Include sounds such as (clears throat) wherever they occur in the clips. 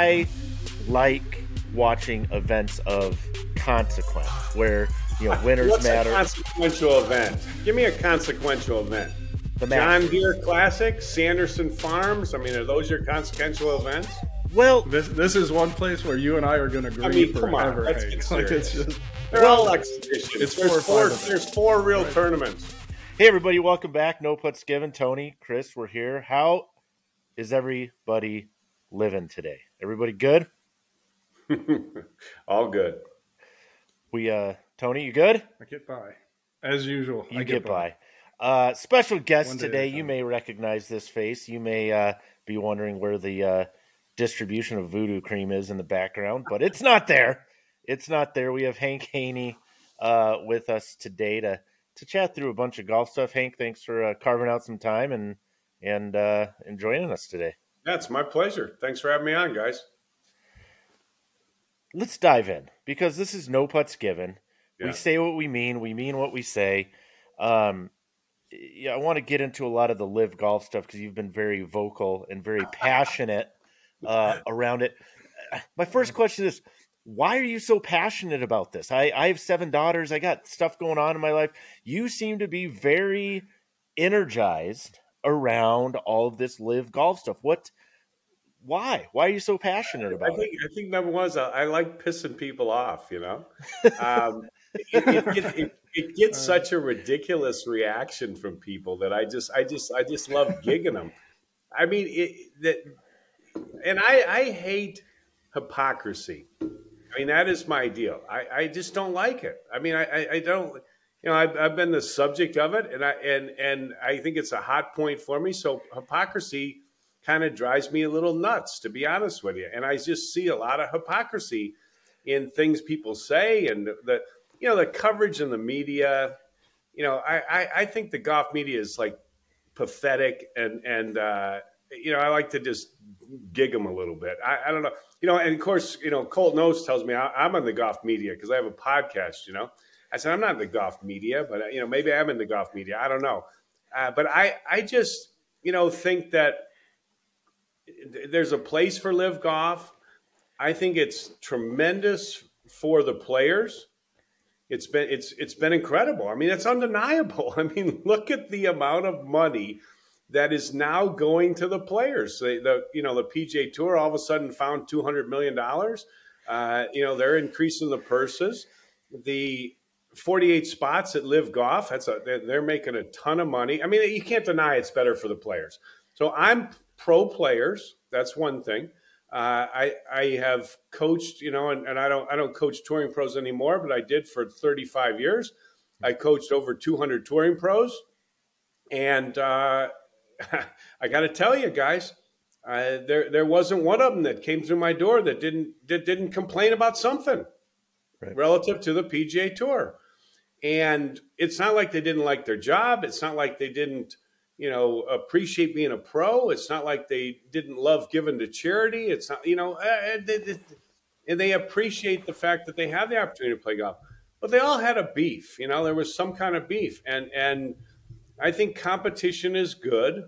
I like watching events of consequence where you know winners What's matter. a consequential event? Give me a consequential event. The John. Deere Classic, Sanderson Farms. I mean, are those your consequential events? Well, This this is one place where you and I are going to agree I mean, come on, let's Hank. get Like, it's just They're Well, all exhibitions. it's there's four or four. five. There's four real tournaments. hey everybody, welcome back. No putts given. Tony, Chris, we're here. How is everybody living today? Everybody good? (laughs) all good. We uh Tony, you good? I get by as usual. You I get, by. Uh, special guest One day at today. You may recognize this face. You may uh, be wondering where the uh, distribution of Voodoo Cream is in the background, but it's not there. It's not there. We have Hank Haney uh, with us today to to chat through a bunch of golf stuff. Hank, thanks for uh, carving out some time and and uh, and joining us today. That's my pleasure. Thanks for having me on, guys. Let's dive in because this is no putts given. We say what we mean. We mean what we say. Um, yeah, I want to get into a lot of the LIV golf stuff because you've been very vocal and very passionate uh, (laughs) around it. My first question is, why are you so passionate about this? I, I have seven daughters. I got stuff going on in my life. You seem to be very energized around all of this LIV golf stuff. What? Why? Why are you so passionate I about it? I think number one is uh, I like pissing people off. You know, (laughs) um, it, it, it, it, it gets such a ridiculous reaction from people that I just I just I just love gigging them. I mean, it, that, and I I hate hypocrisy. I mean, that is my deal. I, I just don't like it. I mean, I, I, I don't. You know, I've, I've been the subject of it, and I and and I think it's a hot point for me. So hypocrisy kind of drives me a little nuts, to be honest with you. And I just see a lot of hypocrisy in things people say, and the you know the coverage in the media. You know, I I, I think the golf media is like pathetic, and and uh, you know I like to just gig them a little bit. I, I don't know, you know, and of course, you know, Colt Knost tells me I, I'm in the golf media because I have a podcast. You know, I said I'm not in the golf media, but you know, maybe I'm in the golf media. I don't know, uh, but I I just you know think that there's a place for live golf. I think it's tremendous for the players. It's been it's it's been incredible. I mean, it's undeniable. (laughs) I mean, look at the amount of money that is now going to the players. The, the you know the PGA Tour all of a sudden found two hundred million dollars. Uh, you know they're increasing the purses. The 48 spots at LIV Golf. That's a, they're, they're making a ton of money. I mean, you can't deny it's better for the players. So I'm pro players. That's one thing. Uh, I I have coached, you know, and, and I don't I don't coach touring pros anymore, but I did for 35 years. I coached over 200 touring pros, and uh, (laughs) I got to tell you guys, uh, there there wasn't one of them that came through my door that didn't that didn't complain about something Right. relative to the PGA Tour. And it's not like they didn't like their job. It's not like they didn't, you know, appreciate being a pro. It's not like they didn't love giving to charity. It's not, you know, uh, they, they, and they appreciate the fact that they have the opportunity to play golf. But they all had a beef. You know, there was some kind of beef, and and I think competition is good.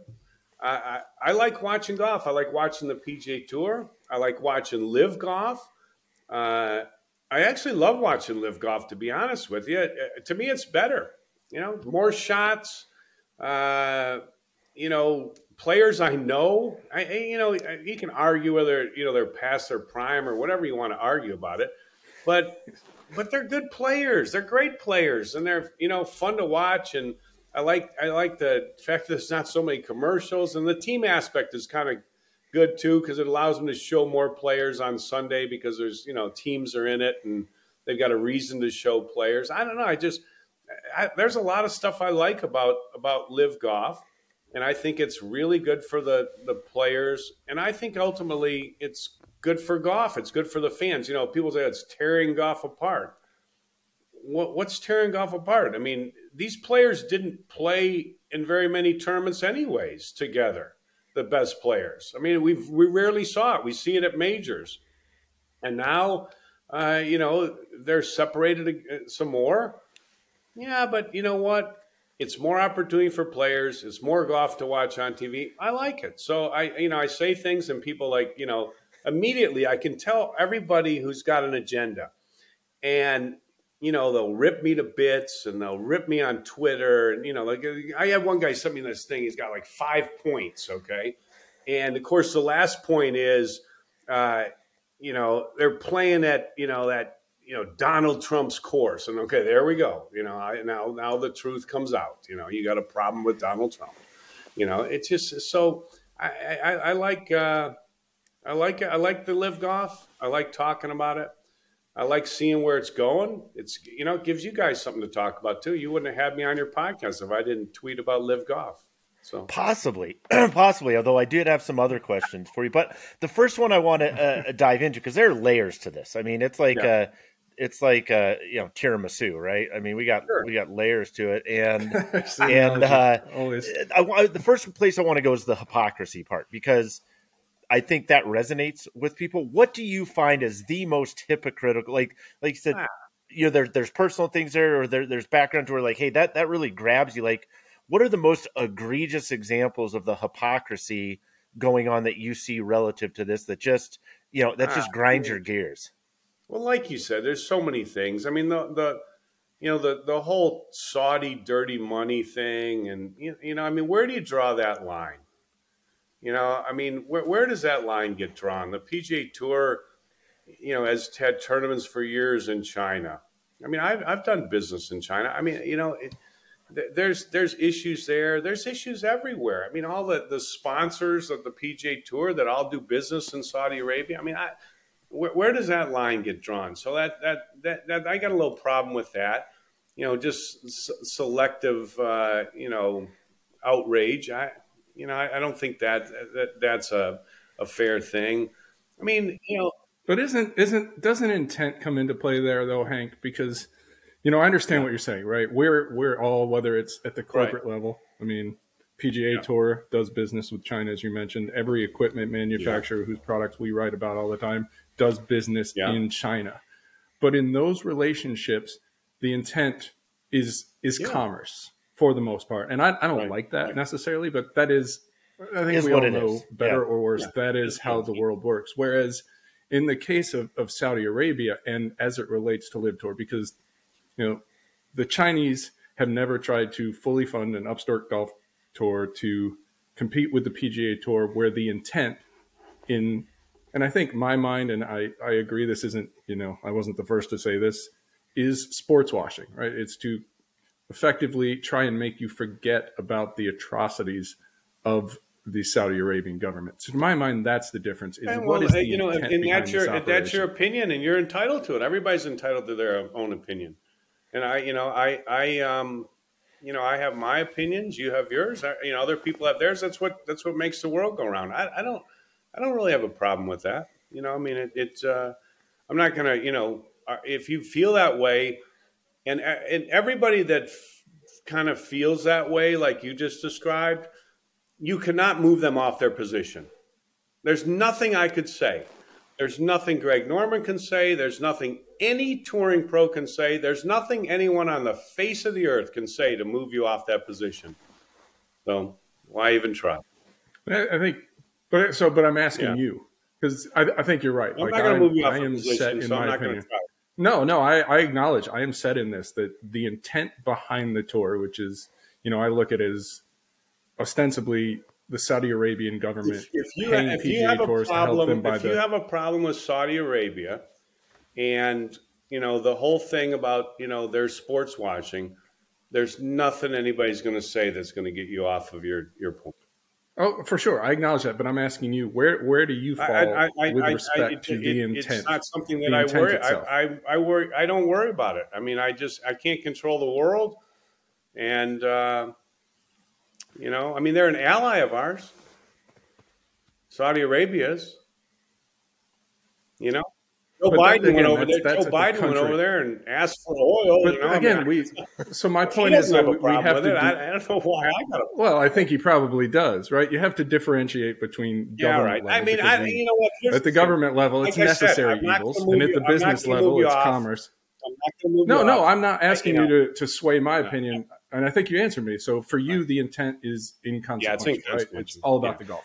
I, I, I like watching golf. I like watching the PGA Tour. I like watching LIV golf. Uh, I actually love watching LIV golf. To be honest with you, Uh, to me, it's better. You know, more shots. Uh, you know, players I know. I, you know, you can argue whether you know they're past their prime or whatever you want to argue about it, but but they're good players. They're great players, and they're you know fun to watch. And I like I like the fact that there's not so many commercials, and the team aspect is kind of good too because it allows them to show more players on Sunday because there's you know teams are in it and they've got a reason to show players. I don't know. I just I, there's a lot of stuff I like about about LIV golf, and I think it's really good for the the players, and I think ultimately it's good for golf. It's good for the fans. You know, people say it's tearing golf apart. What, what's tearing golf apart? I mean, these players didn't play in very many tournaments, anyways, together. The best players. I mean, we we rarely saw it. We see it at majors, and now, uh, you know, they're separated uh, some more. Yeah, but you know what? It's more opportunity for players. It's more golf to watch on TV. I like it. So I, you know, I say things and people like, you know, immediately I can tell everybody who's got an agenda, and you know they'll rip me to bits and they'll rip me on Twitter. And you know, like I had one guy send me this thing. He's got like five points, okay, and of course the last point is, uh, you know, they're playing at you know that you know Donald Trump's course, and okay, there we go. You know, I, now now the truth comes out. You know, you got a problem with Donald Trump. You know, it's just so I I, I like uh, I like I like the LIV golf. I like talking about it. I like seeing where it's going. It's you know it gives you guys something to talk about too. You wouldn't have had me on your podcast if I didn't tweet about LIV golf. So possibly, (clears throat) possibly. Although I did have some other questions for you, but the first one I want to uh, dive into because there are layers to this. I mean, it's like yeah. uh, it's like uh, you know tiramisu, right? I mean, we got sure. we got layers to it, and (laughs) and uh, always. I, the first place I want to go is the hypocrisy part because I think that resonates with people. What do you find as the most hypocritical? Like like you said, ah. you know, there, there's personal things there, or there, there's background to where like, hey, that that really grabs you. Like, what are the most egregious examples of the hypocrisy going on that you see relative to this? That just you know that just ah, grinds your gears. Well, like you said, there's so many things. I mean, the the you know the the whole Saudi dirty money thing, and you, you know, I mean, where do you draw that line? You know, I mean, where where does that line get drawn? The PGA Tour, you know, has had tournaments for years in China. I mean, I've I've done business in China. I mean, you know. It, there's there's issues there. There's issues everywhere. I mean, all the, the sponsors of the PGA Tour that all do business in Saudi Arabia. I mean, I, where, where, does that line get drawn? So that, that that that I got a little problem with that. You know, just s- selective, uh, you know, outrage. I, you know, I, I don't think that, that that's a, a fair thing. I mean, you know, but isn't isn't doesn't intent come into play there though, Hank? Because you know, I understand yeah. what you're saying, right? We're we're all whether it's at the corporate right. level. I mean, PGA yeah. Tour does business with China, as you mentioned. Every equipment manufacturer yeah. whose products we write about all the time does business yeah. in China. But in those relationships, the intent is is yeah. commerce for the most part. And I, I don't right. like that right. necessarily, but that is I think is we all know is. better yeah. or worse. That is how the world works. Whereas in the case of, of Saudi Arabia and as it relates to LIV Tour, because you know, the Chinese have never tried to fully fund an upstart golf tour to compete with the PGA Tour, where the intent in and I think my mind, and I, I agree, this isn't, you know, I wasn't the first to say this, is sports washing, right? It's to effectively try and make you forget about the atrocities of the Saudi Arabian government. So, to my mind, that's the difference. Is well, what is the you know, and that's your that's your opinion, and you're entitled to it. Everybody's entitled to their own opinion, and I, you know, I, I, um, you know, I have my opinions. You have yours. I, you know, other people have theirs. That's what that's what makes the world go around. I, I don't I don't really have a problem with that. You know, I mean, it, it's, uh, I'm not going to, you know, uh, if you feel that way, and, uh, and everybody that f- kind of feels that way, like you just described, you cannot move them off their position. There's nothing I could say. There's nothing Greg Norman can say. There's nothing any touring pro can say. There's nothing anyone on the face of the earth can say to move you off that position. So why even try? I think but so, but I'm asking yeah. you because I, I, think you're right. I'm like, not going to move you off I am position, set in so my opinion. No, no, I, I acknowledge I am set in this that the intent behind the tour, which is, you know, I look at it as ostensibly the Saudi Arabian government if, if you, paying if PGA you have a problem, if the... you have a problem with Saudi Arabia, and you know the whole thing about you know their sports washing, there's nothing anybody's going to say that's going to get you off of your your point. Oh, for sure, I acknowledge that, but I'm asking you, where where do you fall I, I, with respect it, to the it, intent? It's not something that I worry. I, I, worry. I don't worry about it. I mean, I just I can't control the world, and uh, you know, I mean, they're an ally of ours. Saudi Arabia is. You know, Joe but Biden again, went over there. Joe Biden the went over there and asked for oil. But you know, again, I mean, we. So my point is that we, we have to. Do, I, I, don't know why I got. Well, I think he probably does, right? You have to differentiate between yeah, right. I mean, I, you know what? At the government level, it's like necessary said, evils, and at the business level, it's off. commerce. no, no, I'm not asking you, to, to sway my opinion, and I think you answered me. So for you, the intent is inconsequential. Yeah, it's, right? it's all about the golf.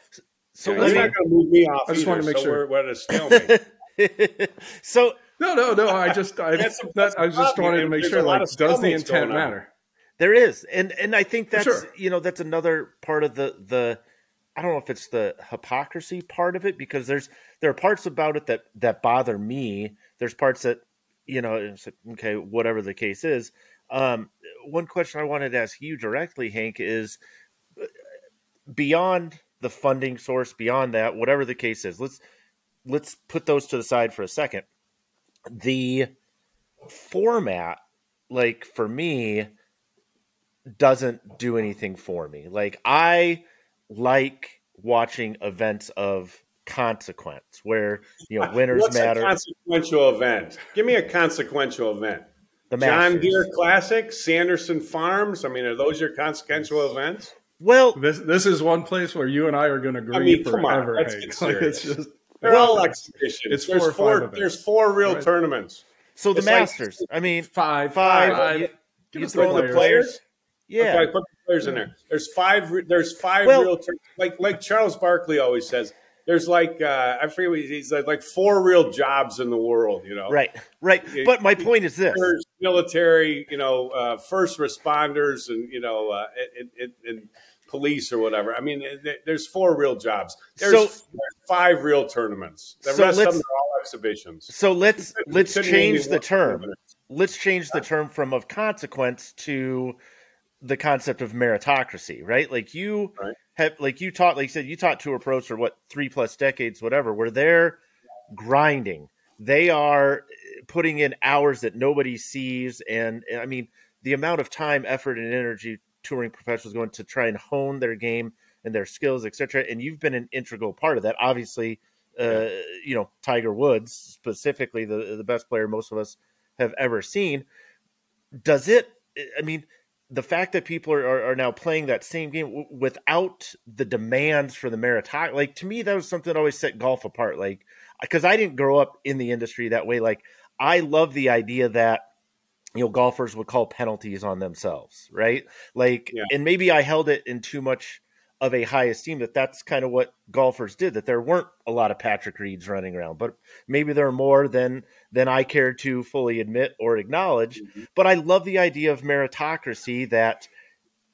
So Yeah, let you're me- not going to move me off. I just either, wanted to make so sure. we're, we're at a (laughs) stalemate. (laughs) so No, no, no. I just, I, That's that, that's I just wanted to make There's sure. Like, does the intent matter? There is, and and I think that's Sure. you know that's another part of the the I don't know if it's the hypocrisy part of it because there's there are parts about it that that bother me. There's parts that you know it's like, okay whatever the case is. Um, one question I wanted to ask you directly, Hank, is uh, beyond the funding source, beyond that, whatever the case is. Let's let's put those to the side for a second. The format, like for me, doesn't do anything for me. Like I like watching events of consequence where you know winners What's matter. a consequential event? Give me a consequential event. the John Deere Classic, Sanderson Farms. I mean, are those your consequential events? Well, This, this is one place where you and I are going to agree mean, come on, forever. let's Hank. get (laughs) Like, it's just, They're Well, all exhibitions. it's there's four four. there's four real Right. tournaments. so the it's like- Masters. I mean, five. you- Give you us throw the the players. Players. yeah. Okay, put the players in there. There's five. re- There's five Well- real. tur- Like like Charles Barkley always says. There's like uh, I forget what he said. Like four real jobs in the world. You know, Right, right. But my point is this: There's military, you know, uh, first responders, and you know, uh, and, and, and police or whatever. I mean, there's four real jobs. There's, So- five real tournaments. The So rest of them are all exhibitions. so let's let's change the term. Let's change the term from of consequence to the concept of meritocracy, right? Like you Right. have, like you taught, like you said, you taught tour pros for what three plus decades, whatever. Where they're grinding, they are putting in hours that nobody sees, and I mean the amount of time, effort, and energy touring professionals going to try and hone their game and their skills, etc. And you've been an integral part of that. Obviously, uh, you know Tiger Woods specifically, the the best player most of us have ever seen. Does it? I mean, the fact that people are, are, are now playing that same game w- without the demands for the meritocracy, like to me, that was something that always set golf apart. Like, because I didn't grow up in the industry that way. Like, I love the idea that you know golfers would call penalties on themselves, right? Like, Yeah. and maybe I held it in too much of a high esteem that that's kind of what golfers did. That there weren't a lot of Patrick Reeds running around, but maybe there are more than than I care to fully admit or acknowledge. Mm-hmm. But I love the idea of meritocracy that,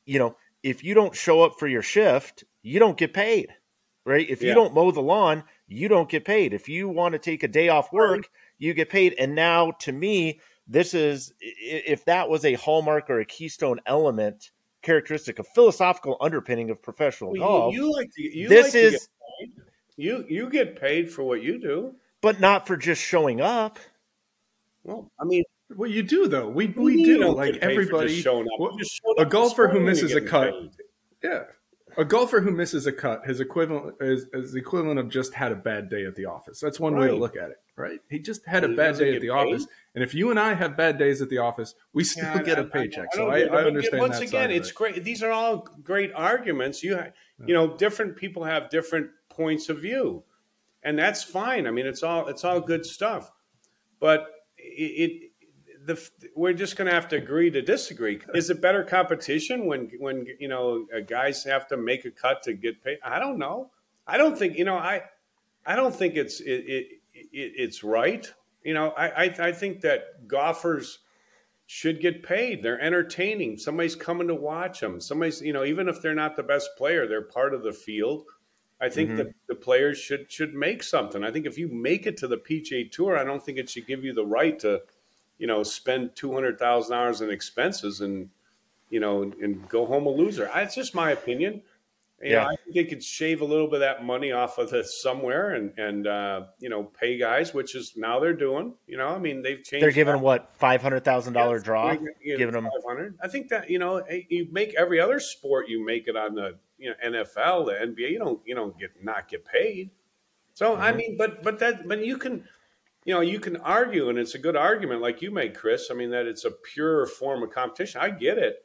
you know, if you don't show up for your shift, you don't get paid, right? If you don't mow the lawn, you don't get paid. If you want to take a day off work, you get paid. And now, to me, this is if that was a hallmark or a keystone element characteristic of philosophical underpinning of professional Well, golf, you, you like to, you this like to is, get paid. you you get paid for what you do. but not for just showing up. Well, I mean, Well, you do though. We you we do. Like get paid for everybody. just showing up. Well, just showed a up this golfer who misses a cut. paid. Yeah. A golfer who misses a cut, his equivalent is, is the equivalent of just had a bad day at the office. That's one way to look at it, right? He just had a bad day at the paid? office, and if you and I have bad days at the office, we still Yeah, get I- a paycheck. I so I, get. I understand Once again, it's it. great. These are all great arguments. You, ha- you know, different people have different points of view, and that's fine. I mean, it's all it's all good stuff. But it, it the we're just going to have to agree to disagree. Is it better competition when when you know uh, guys have to make a cut to get paid? I don't know. I don't think you know. I I don't think it's it, it, it it's right. You know, I, I I think that golfers should get paid. They're entertaining. Somebody's coming to watch them. Somebody's, you know, even if they're not the best player, they're part of the field. I think Mhm. that the players should should make something. I think if you make it to the PGA Tour, I don't think it should give you the right to, you know, spend two hundred thousand dollars in expenses and, you know, and go home a loser. I, it's just my opinion. You Yeah. know, I think they could shave a little bit of that money off of this somewhere and and uh, you know pay guys, which is now they're doing. You know, I mean they've changed. They're giving that. what five hundred thousand dollar draw, giving them 500. I think that you know eh, you make every other sport you make it on the you know NFL, the NBA. You don't you don't get not get paid. So I Mhm. mean, but but that but you can you know you can argue, and it's a good argument like you make, Chris. I mean that it's a pure form of competition. I get it.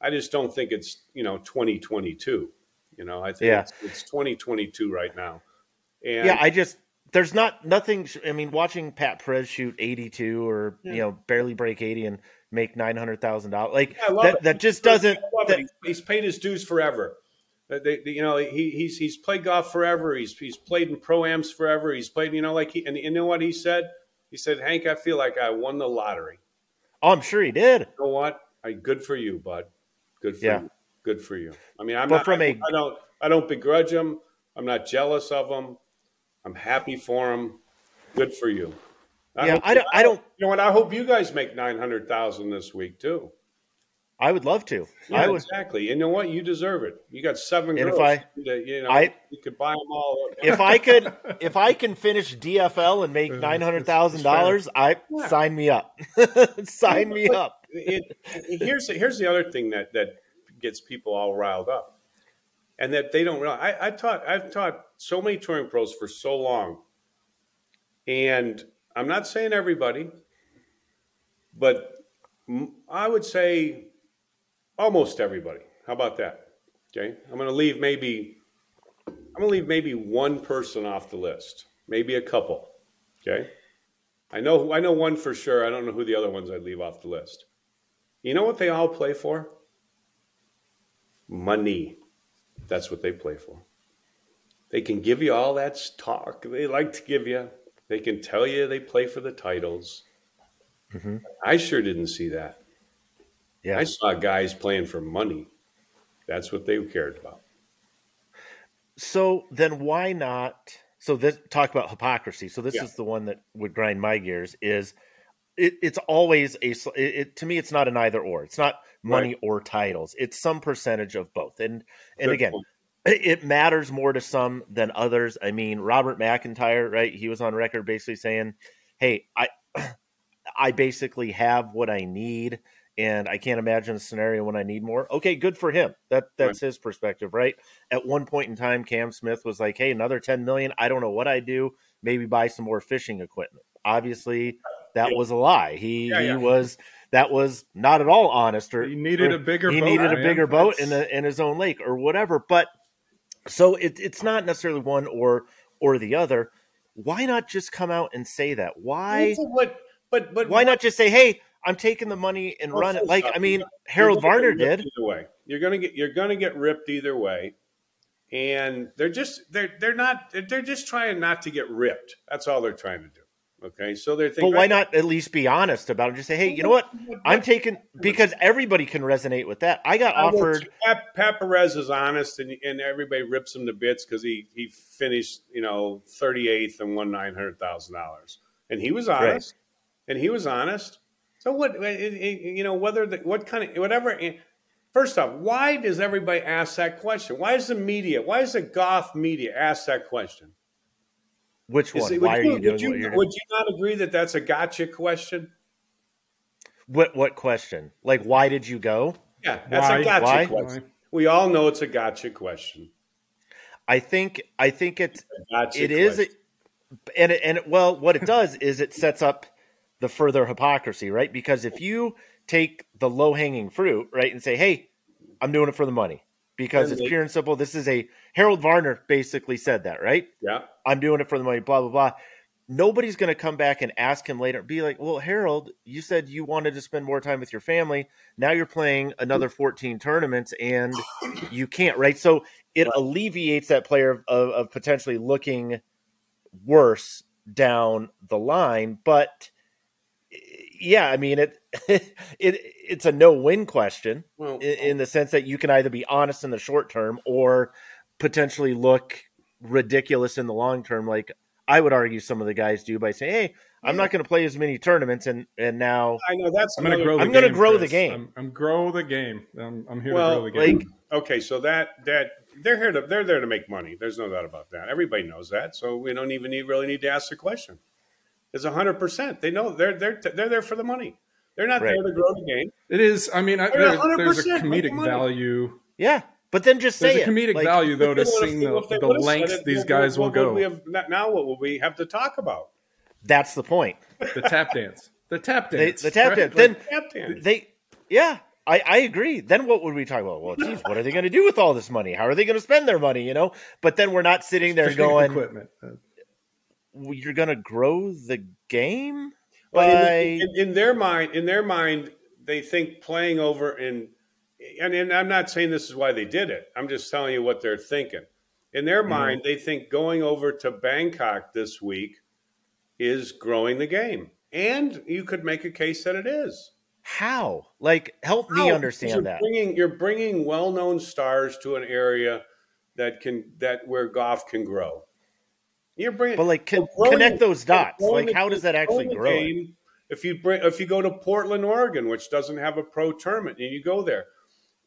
I just don't think it's you know 2022. You know, I think Yeah. it's, it's 2022 right now. And yeah, I just there's not nothing. I mean, watching Pat Perez shoot 82 or Yeah. you know barely break 80 and make nine hundred thousand dollars, like Yeah, that. That just doesn't. That- He's- He's paid his dues forever. Uh, they, they, you know, he, he's he's played golf forever. He's he's played in pro ams forever. He's played, you know, like he and you know what he said? He said, Hank, I feel like I won the lottery. Oh, I'm sure he did. You know what? I, good for you, bud. Good for Yeah. you. Good for you. I mean, I'm But not. from I a- I don't. I don't begrudge him. I'm not jealous of him. I'm happy for him. Good for you. Yeah, hope- I don't- I don't- You know what? I hope you guys make nine hundred thousand this week too. I would love to. Yeah, I would. exactly. You know what? You deserve it. You got seven And if. I- you know, I- you could buy them all. If I could, (laughs) if I can finish DFL and make nine hundred thousand dollars, I Yeah. sign me up. (laughs) sign me But up. it, here's here's the other thing that that gets people all riled up, and that they don't realize. I, I taught I've taught so many touring pros for so long, and I'm not saying everybody, but I would say almost everybody. How about that? Okay, I'm going to leave maybe I'm going to leave maybe one person off the list, maybe a couple. Okay. I know I know one for sure. I don't know who the other ones I'd leave off the list. You know what they all play for? Money. That's what they play for. They can give you all that talk they like to give you. They can tell you they play for the titles. Mhm. I sure didn't see that. Yeah. I saw guys playing for money. That's what they cared about. So then why not? So this talk about hypocrisy. So this Yeah. is the one that would grind my gears. Is it, it's always a it, it, to me it's not an either or. It's not money or titles. It's some percentage of both. And and Good again, point. it it matters more to some than others. I mean, Robert McIntyre, right? He was on record basically saying, "Hey, I (clears throat) I basically have what I need." And I can't imagine a scenario when I need more. Okay, good for him. That that's his perspective, right? At one point in time, Cam Smith was like, "Hey, another ten million. I don't know what I do. Maybe buy some more fishing equipment." Obviously, that Yeah. was a lie. He Yeah, he yeah. was that was not at all honest. Or He needed or a bigger he boat, needed a bigger boat in a, in his own lake or whatever. But so it, it's not necessarily one or or the other. Why not just come out and say that? Why What? But but why not just say, "Hey, I'm taking the money and run it"? Like I mean, Harold Varner did. Either way, you're gonna get you're gonna get ripped either way, and they're just they're they're not they're just trying not to get ripped. That's all they're trying to do. Okay, so they're But thinking. why not at least be honest about it? Just say, "Hey, you know what? I'm taking (laughs) because everybody can resonate with that. I got offered Pat, Pat Perez is honest, and, and everybody rips him to bits because he he finished you know 38th and won nine hundred thousand dollars, and he was honest, and he was honest. So what it- it- you know whether the, what kind of whatever. First off, why does everybody ask that question? Why is the media? Why is the goth media ask that question? which one? it- Why are would you doing would you, what you're doing? would you not agree that that's a gotcha question? What what question? Like, why did you go? Yeah, that's Why? a gotcha Why? question. We all know it's a gotcha question. I think I think it's A gotcha it is question. and it, and it, well what it does is it sets up the further hypocrisy right? Because if you take the low hanging fruit right and say hey i'm doing it for the money because it's pure and simple this is a harold varner basically said that right? Yeah. i'm doing it for the money blah blah blah. Nobody's going to come back and ask him later be like well harold you said you wanted to spend more time with your family. Now you're playing another 14 tournaments and you can't right? So it Right. alleviates that player of, of potentially looking worse down the line but yeah i mean it (laughs) it it's a no-win question Well, in, in the sense that you can either be honest in the short term or potentially look ridiculous in the long term like i would argue some of the guys do by saying hey i'm not going to play as many tournaments and and now I know that's I'm going to grow. The I'm gonna game, grow the game. I'm, I'm grow the game. I'm, I'm here Well, to grow the game. like Okay, so that that they're here to they're there to make money. There's no doubt about that. Everybody knows that. So we don't even need really need to ask the question. It's hundred percent. They know they're they're they're there for the money. They're not Right. there to grow the game. it is. I mean, I, there, there's a comedic money. value. yeah but then just say There's a it. comedic Like, value though to What seeing the, what the would've lengths it? these What- guys what will would go. We have, now what will we have to talk about? that's the point the tap dance. The tap They, dance. the tap right? dance Like, then Tap dance. they yeah I, I agree. Then what would we talk about? Well, geez, what are they going to do with all this money? How are they going to spend their money? You know, but then we're not sitting there fishing going, equipment. "You're going to grow the game by in, in, in their mind, in their mind, they think playing over in and, and I'm not saying this is why they did it. I'm just telling you what they're thinking. In their Mhm. mind, they think going over to Bangkok this week is growing the game. And you could make a case that it is. How? Like, help me understand you're that. Bringing, you're bringing well-known stars to an area that can that where golf can grow. You're bringing, But like, con- growing connect those dots. Like, how does that actually grow? game, If you bring, if you go to Portland, Oregon, which doesn't have a pro tournament, and you go there,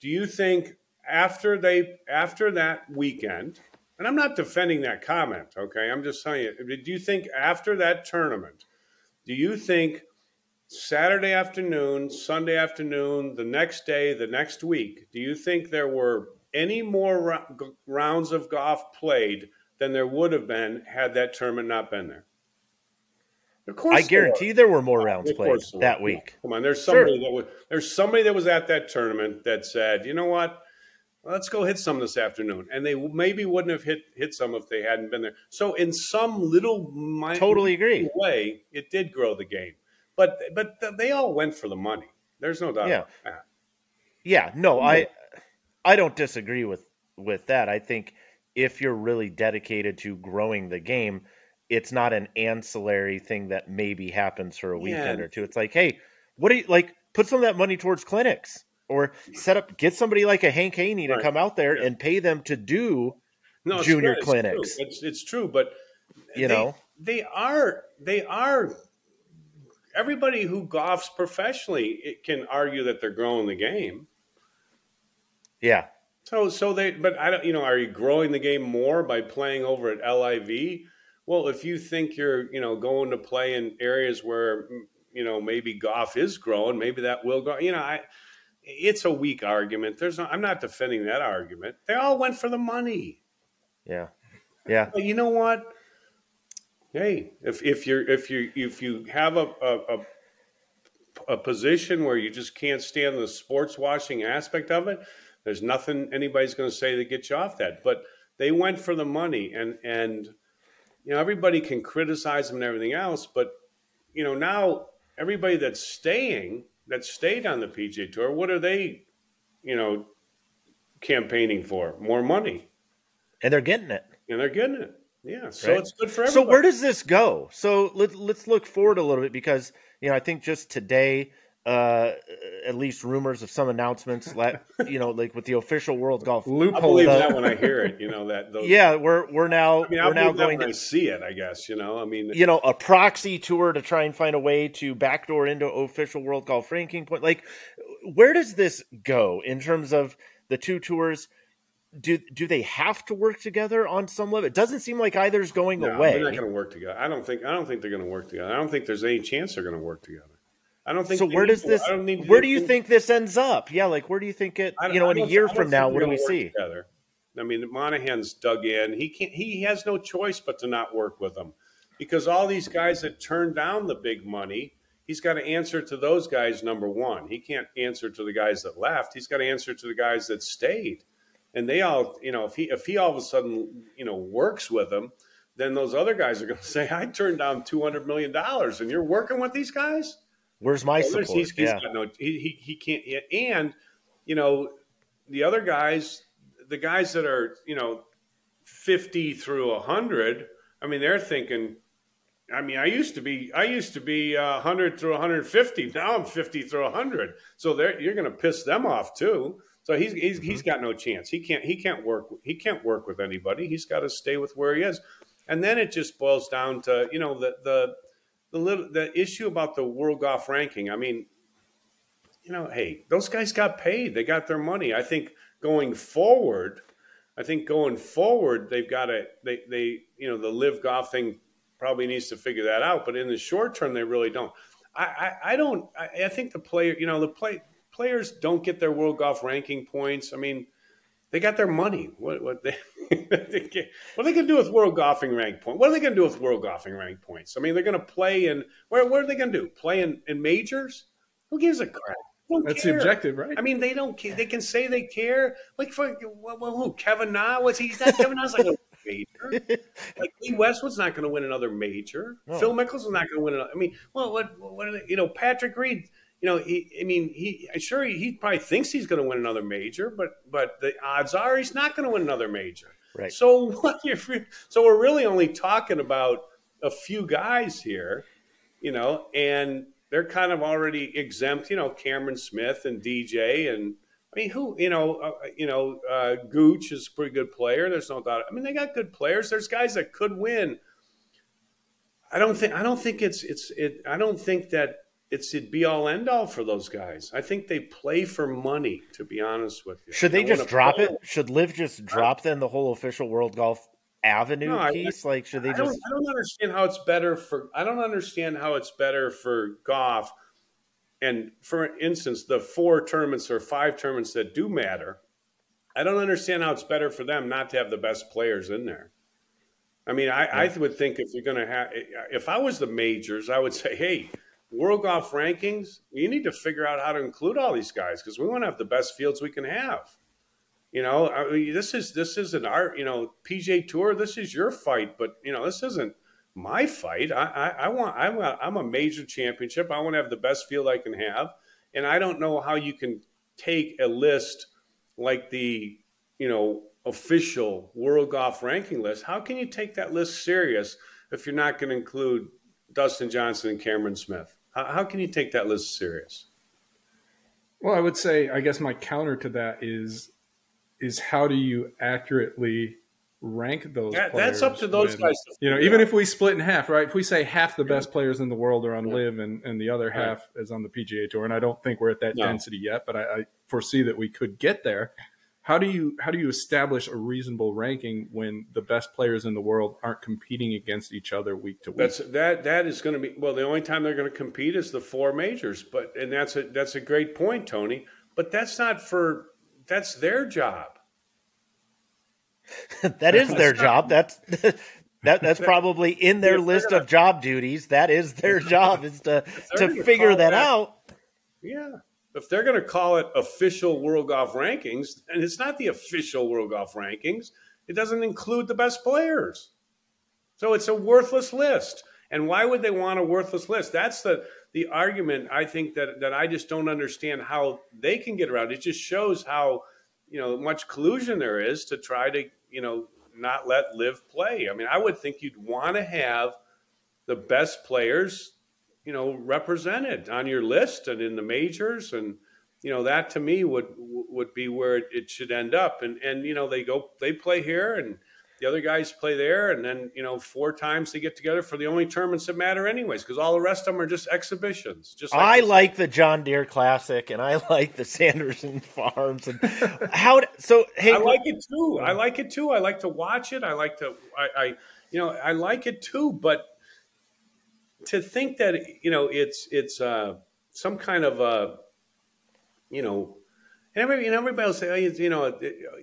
do you think after they after that weekend? And I'm not defending that comment. Okay, I'm just telling you. Do you think after that tournament, do you think Saturday afternoon, Sunday afternoon, the next day, the next week, do you think there were any more rou- rounds of golf played than there would have been had that tournament not been there? Of course, I there guarantee there were more rounds Of played that were. week. Come on, there's Sure. somebody that was there's somebody that was at that tournament that said, you know what, let's go hit some this afternoon, and they maybe wouldn't have hit hit some if they hadn't been there. So in some little mi- Totally agree. way, it did grow the game, but but they all went for the money. There's no doubt. Yeah. about that. Yeah, no, I I don't disagree with with that. I think if you're really dedicated to growing the game, it's not an ancillary thing that maybe happens for a weekend Yeah. or two. It's like, hey, what do you like? Put some of that money towards clinics or set up, get somebody like a Hank Haney to Right. come out there Yeah. and pay them to do, No, Junior. It's clinics. true. It's, it's true, but you they- know, they are they are everybody who golfs professionally it can argue that they're growing the game yeah, so so they but i don't you know are you growing the game more by playing over at liv well if you think you're you know going to play in areas where you know maybe golf is growing maybe that will grow you know i it's a weak argument. There's no i'm not defending that argument. They all went for the money. Yeah, yeah. But you know what? Hey, if if you're if you if you have a, a a a position where you just can't stand the sports washing aspect of it, there's nothing anybody's going to say to get you off that. But they went for the money, and and you know everybody can criticize them and everything else, but you know now everybody that's staying that stayed on the PGA Tour, what are they, you know, campaigning for? More money, And they're getting it. and they're getting it. Yeah, so Right. it's good for everybody. So where does this go? So let, let's look forward a little bit because you know I think just today, uh, at least rumors of some announcements, let (laughs) you know, like with the official World Golf. loophole. I Loophole. believe the- that when I hear it. You know that. Those, Yeah, we're we're now I mean, we're now going to see it. I guess you know. I mean, you know a proxy tour to try and find a way to backdoor into official World Golf ranking point. Like, where does this go in terms of the two tours? Do do they have to work together on some level? It doesn't seem like either's going no, away. they're not going to work together. I don't think. I don't think they're going to work together. I don't think there's any chance they're going to work together. I don't think. so where does to- this? Need Where do you think this ends up? Yeah, like where do you think it? You know, in a year from now, what do we they're gonna work see? Together. I mean, Monahan's dug in. He can't. He has no choice but to not work with them, because all these guys that turned down the big money, he's got to answer to those guys. Number one, he can't answer to the guys that left. He's got to answer to the guys that stayed, and they all, you know, if he if he all of a sudden, you know, works with them, then those other guys are going (laughs) to say, "I turned down two hundred million dollars, and you're working with these guys." Where's my support? he's, he's yeah, got no, he, he, he can't. And, you know, the other guys, the guys that are, you know, 50 through 100, I mean, they're thinking, I mean, I used to be, I used to be uh, 100 through 150. Now I'm 50 through 100. So they're, you're going to piss them off too. So he's, he's, he's got no chance. He can't, he can't work, he can't work with anybody. He's got to stay with where he is. And then it just boils down to, you know, the, the, the little, the issue about the world golf ranking. I mean, you know, hey, those guys got paid. They got their money. I think going forward, I think going forward, they've got to they they you know the LIV golf thing probably needs to figure that out. But in the short term, they really don't. I I, I don't. I, I think the player you know the play players don't get their world golf ranking points. I mean, they got their money. What what they, (laughs) what are they going to do with world golfing rank point? What are they going to do with world golfing rank points? I mean, they're going to play in where what are they going to do? Play in, in majors? Who gives a crap? That's care. the objective, right? I mean, they don't. care. They can say they care. Like for well, well, who? Kevin Na was he? He's not Kevin Na's like a (laughs) major. Like Lee Westwood's not going to win another major. No. Phil Mickelson's not going to win. Another, I mean, well, what? What? Are they, you know, Patrick Reed. You know, he, I mean, he sure he, he probably thinks he's going to win another major, but but the odds are he's not going to win another major. Right. So what? (laughs) So we're really only talking about a few guys here, you know, and they're kind of already exempt. You know, Cameron Smith and DJ, and I mean, who you know, uh, you know, uh, Gooch is a pretty good player. There's no doubt. I mean, they got good players. There's guys that could win. I don't think. I don't think it's it's it. I don't think that it's the be all end all for those guys. I think they play for money. To be honest with you, should they just drop it? Should LIV just drop then the whole official World Golf Avenue no, piece? I, like, should they I just? Don't, I don't understand how it's better for. I don't understand how it's better for golf. And for instance, the four tournaments or five tournaments that do matter, I don't understand how it's better for them not to have the best players in there. I mean, I, yeah. I would think if you're going to have, if I was the majors, I would say, hey, World Golf rankings, you need to figure out how to include all these guys because we want to have the best fields we can have. You know, I mean, this is this is an art. You know, PGA Tour. This is your fight, but you know, this isn't my fight. I, I, I want. I'm a, I'm a major championship. I want to have the best field I can have, and I don't know how you can take a list like the you know official World Golf ranking list. How can you take that list serious if you're not going to include Dustin Johnson and Cameron Smith? How, can you take that list serious? Well, I would say, I guess my counter to that is is how do you accurately rank those yeah, that's up to those when, guys you know even if we split in half right if we say half the best players in the world are on yeah. LIV and, and the other half right. is on the pga tour and i don't think we're at that no. density yet but I, I, foresee that we could get there how do you how do you establish a reasonable ranking when the best players in the world aren't competing against each other week to week? That's that that is going to be well. The only time they're going to compete is the four majors, but and that's a that's a great point, Tony. But that's not for that's their job. (laughs) that is their job. That's (laughs) that that's probably in their list gonna, of job duties. That is their (laughs) job is to to figure that, that out. Yeah if they're going to call it official World Golf Rankings, and it's not the official World Golf Rankings, it doesn't include the best players. So it's a worthless list. And why would they want a worthless list? That's the the argument I think that that I just don't understand how they can get around. It just shows how you know much collusion there is to try to you know not let LIV play. I mean, I would think you'd want to have the best players you know represented on your list and in the majors. And you know that to me would would be where it should end up. And and you know they go they play here and the other guys play there. And then you know four times they get together for the only tournaments that matter anyways because all the rest of them are just exhibitions just like i like the john deere classic and i (laughs) like the sanderson farms. And how so hey i like it too. I like it too. I like to watch it. I like to i, I you know i like it too but to think that you know it's it's uh, some kind of a you know and everybody, and everybody will say, oh, you know,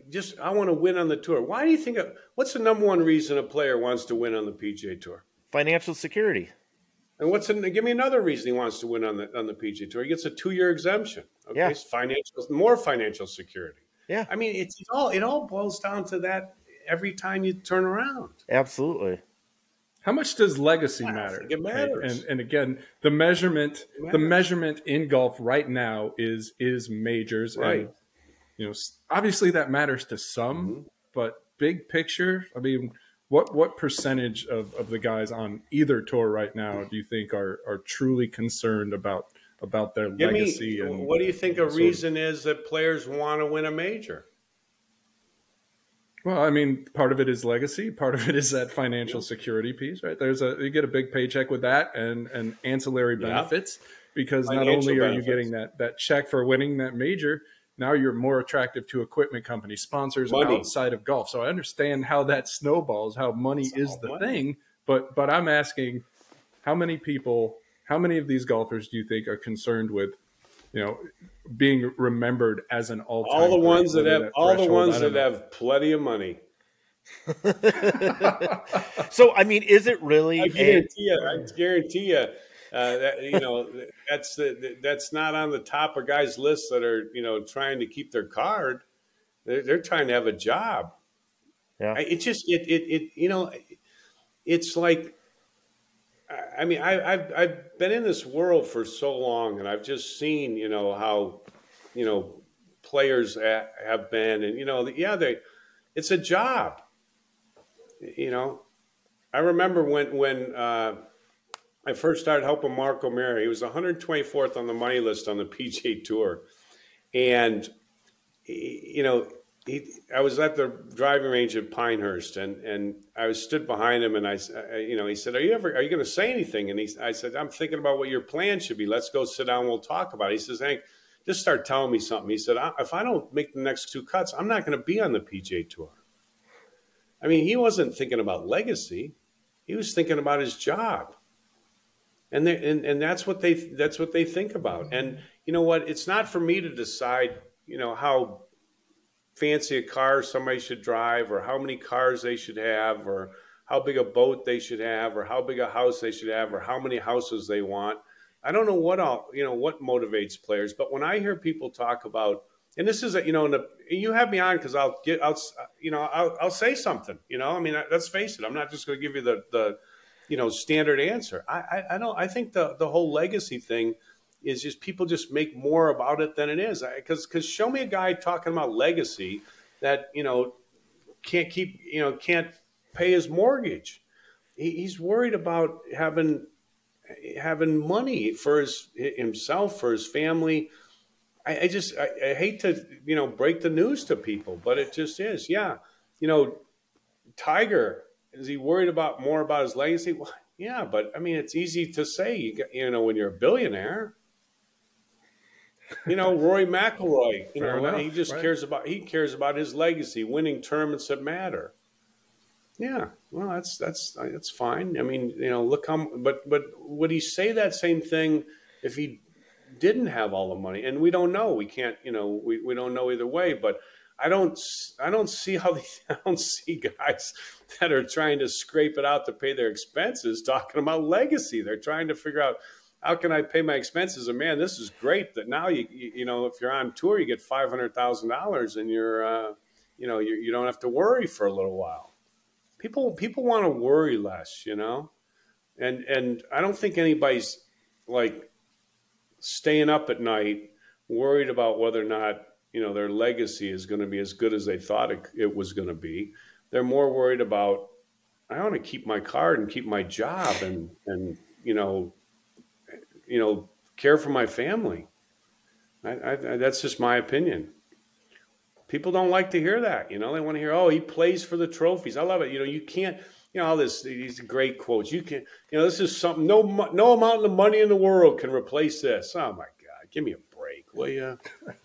just I want to win on the tour. Why do you think? What's the number one reason a player wants to win on the PGA Tour? Financial security. And what's the, give me another reason he wants to win on the on the PGA Tour? He gets a two year exemption. Okay, yeah. financial more financial security. Yeah, I mean, it's it all it all boils down to that every time you turn around. Absolutely. How much does legacy matter? It matters. And, and again, the measurement the measurement in golf right now is is majors. Right. And, you know, obviously that matters to some, mm-hmm. but big picture, I mean, what what percentage of, of the guys on either tour right now do you think are are truly concerned about about their Give legacy? Me, and what do you think a reason of, is that players want to win a major? Well, I mean, part of it is legacy. Part of it is that financial security piece, right? There's a you get a big paycheck with that, and and ancillary benefits yeah. because financial not only are benefits. you getting that that check for winning that major, now you're more attractive to equipment companies, sponsors money. outside of golf. So I understand how that snowballs, how money it's is the money. thing. But but I'm asking, how many people, how many of these golfers do you think are concerned with you know, being remembered as an all all the ones that have all the ones that know. have plenty of money. (laughs) so I mean, is it really? I guarantee a, you. I guarantee you. Uh, that you know that's the, that's not on the top of guys' lists that are you know trying to keep their card. They're, they're trying to have a job. Yeah, it just it, it it you know, it's like I mean, I, have I've been in this world for so long, and I've just seen, you know, how, you know, players have been, and you know, yeah, they, it's a job. You know, I remember when when uh, I first started helping Mark O'Meara. He was 124th on the money list on the PGA Tour, and you know, he, I was at the driving range at Pinehurst, and and I was stood behind him, and I, you know, he said, "Are you ever are you going to say anything?" And he, I said, "I'm thinking about what your plan should be. Let's go sit down. We'll talk about it." He says, "Hank, just start telling me something." He said, "If I don't make the next two cuts, I'm not going to be on the PGA Tour." I mean, he wasn't thinking about legacy; he was thinking about his job, and they, and and that's what they that's what they think about. And you know what? It's not for me to decide. You know how fancy a car somebody should drive or how many cars they should have or how big a boat they should have or how big a house they should have or how many houses they want. I don't know what all, you know what motivates players, but when I hear people talk about and this is a, you know the, you have me on because I'll get I'll you know I'll, I'll say something you know I mean let's face it I'm not just going to give you the the you know standard answer I, I I don't I think the the whole legacy thing is just people just make more about it than it is. Because because show me a guy talking about legacy that you know can't keep you know can't pay his mortgage. He, he's worried about having having money for his himself for his family. I, I just I, I hate to you know break the news to people, but it just is. Yeah, you know, Tiger is he worried about more about his legacy? Well, yeah, but I mean, it's easy to say. You, you know, when you're a billionaire, you know, Rory McIlroy. You Fair know, enough, he just right. cares about he cares about his legacy, winning tournaments that matter. Yeah, well, that's that's that's fine. I mean, you know, look how. But but would he say that same thing if he didn't have all the money? And we don't know. We can't. You know, we, we don't know either way. But I don't I don't see how they, (laughs) I don't see guys that are trying to scrape it out to pay their expenses talking about legacy. They're trying to figure out how can I pay my expenses? And man, this is great that now you you, know if you're on tour, you get five hundred thousand dollars, and you're uh, you know you, you don't have to worry for a little while. People people want to worry less, you know, and and I don't think anybody's like staying up at night worried about whether or not you know their legacy is going to be as good as they thought it, it was going to be. They're more worried about I want to keep my card and keep my job and and you know you know, care for my family. I, I, that's just my opinion. People don't like to hear that. You know, they want to hear, oh, he plays for the trophies. I love it. You know, you can't, you know, all this, these great quotes. You can't, you know, this is something, no, no amount of money in the world can replace this. Oh my God, give me a break, will you?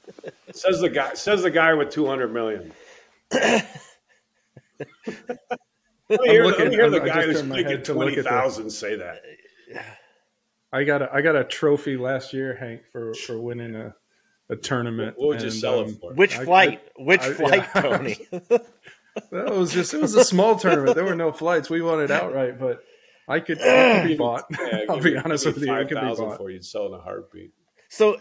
(laughs) says the guy, says the guy with 200 million. (laughs) let me hear, looking, let me hear the guy who's making 20,000 say that. I got a I got a trophy last year, Hank, for for winning a a tournament. What would you sell um, it for? Which I, flight? I, Which I, flight, yeah, (laughs) Tony? that was just it was a small tournament. There were no flights. We won it (laughs) outright, but I could, I could be (clears throat) bought. Yeah, (laughs) I'll be honest with you. I could be bought. for you sell in a heartbeat. So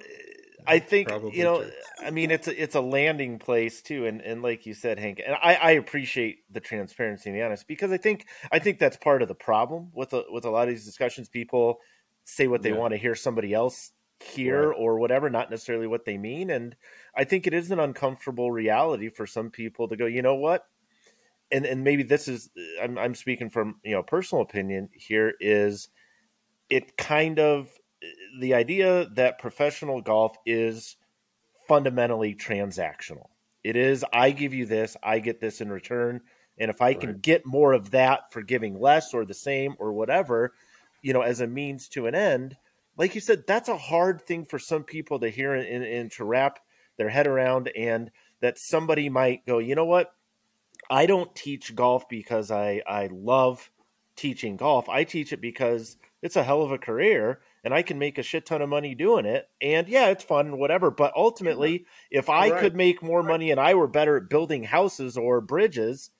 I think Probably you know. True. I mean, it's a, it's a landing place too, and, and like you said, Hank, and I, I appreciate the transparency and the honest because I think I think that's part of the problem with a, with a lot of these discussions. People say what they yeah. want to hear somebody else hear right. or whatever, not necessarily what they mean. And I think it is an uncomfortable reality for some people to go, you know what? And and maybe this is I'm I'm speaking from, you know, personal opinion here is it kind of the idea that professional golf is fundamentally transactional. It is I give you this, I get this in return. And if I right. can get more of that for giving less or the same or whatever, you know, as a means to an end, like you said, that's a hard thing for some people to hear and, and to wrap their head around. And that somebody might go, you know what? I don't teach golf because I, I love teaching golf. I teach it because it's a hell of a career and I can make a shit ton of money doing it. And yeah, it's fun and whatever. But ultimately, if I right. could make more money and I were better at building houses or bridges,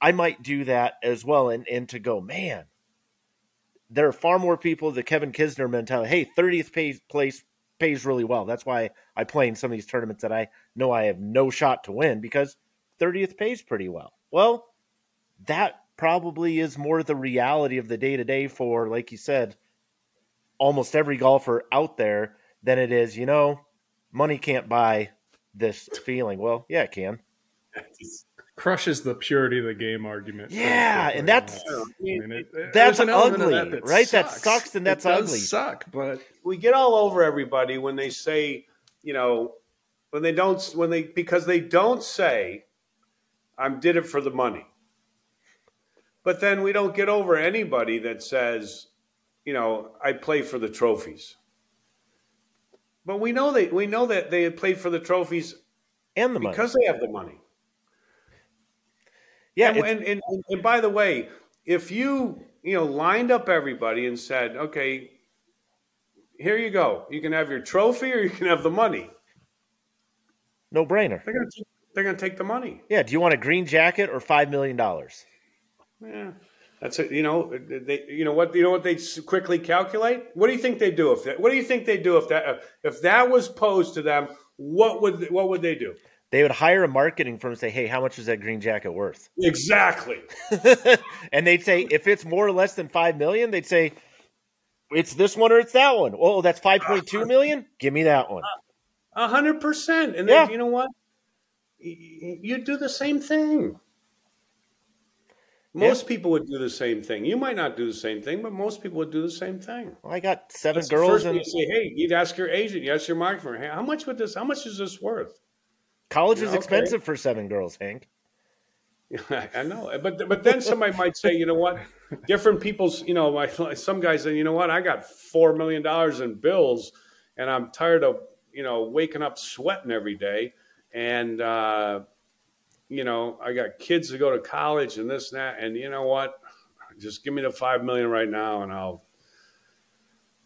I might do that as well. And, and to go, man, there are far more people the Kevin Kisner mentality. Hey, 30th pay, place pays really well. That's why I play in some of these tournaments that I know I have no shot to win because 30th pays pretty well. Well, that probably is more the reality of the day to day for, like you said, almost every golfer out there than it is, you know, money can't buy this feeling. Well, yeah, it can. (laughs) Crushes the purity of the game argument. Yeah, and that's I mean, it, that's ugly, that that right? Sucks. That sucks, and that's ugly. Suck, but we get all over everybody when they say, you know, when they don't, when they because they don't say, "I'm did it for the money," but then we don't get over anybody that says, you know, I play for the trophies. But we know they we know that they had played for the trophies and the money because money. they have the money. Yeah, and, and, and, and by the way, if you you know lined up everybody and said, okay, here you go, you can have your trophy or you can have the money. No brainer. They're gonna they're gonna take the money. Yeah. Do you want a green jacket or five million dollars? Yeah. That's it. You know, they. You know what? You know what they quickly calculate. What do you think they do if that? What do you think they do if that? If that was posed to them, what would what would they do? They would hire a marketing firm and say, "Hey, how much is that green jacket worth?" Exactly. (laughs) and they'd say, if it's more or less than five million, they'd say, "It's this one or it's that one." Oh, oh that's five point two million. Give me that one. A hundred percent. And then you know what? You do the same thing. Most yeah. people would do the same thing. You might not do the same thing, but most people would do the same thing. Well, I got seven That's girls, and you say, "Hey, you'd ask your agent, you ask your marketer, hey, how much would this? How much is this worth?" College is expensive for seven girls, Hank. (laughs) I know, but but then somebody might say, you know what? Different people's, you know, some guys say, you know what? I got four million dollars in bills, and I'm tired of, you know, waking up sweating every day, and uh, you know, I got kids to go to college and this and that. And you know what? Just give me the five million right now, and I'll,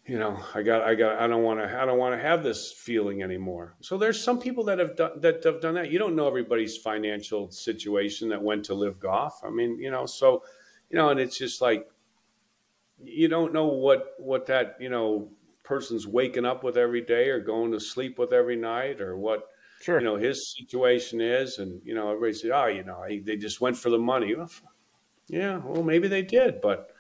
you know, I got, I got, I don't want to, I don't want to have this feeling anymore. So there's some people that have done that have done that. You don't know everybody's financial situation that went to LIV golf. I mean, you know, so, you know, and it's just like, you don't know what what that you know person's waking up with every day or going to sleep with every night or what sure. you know his situation is, and you know everybody said, oh, you know, they just went for the money. Yeah, well, maybe they did, but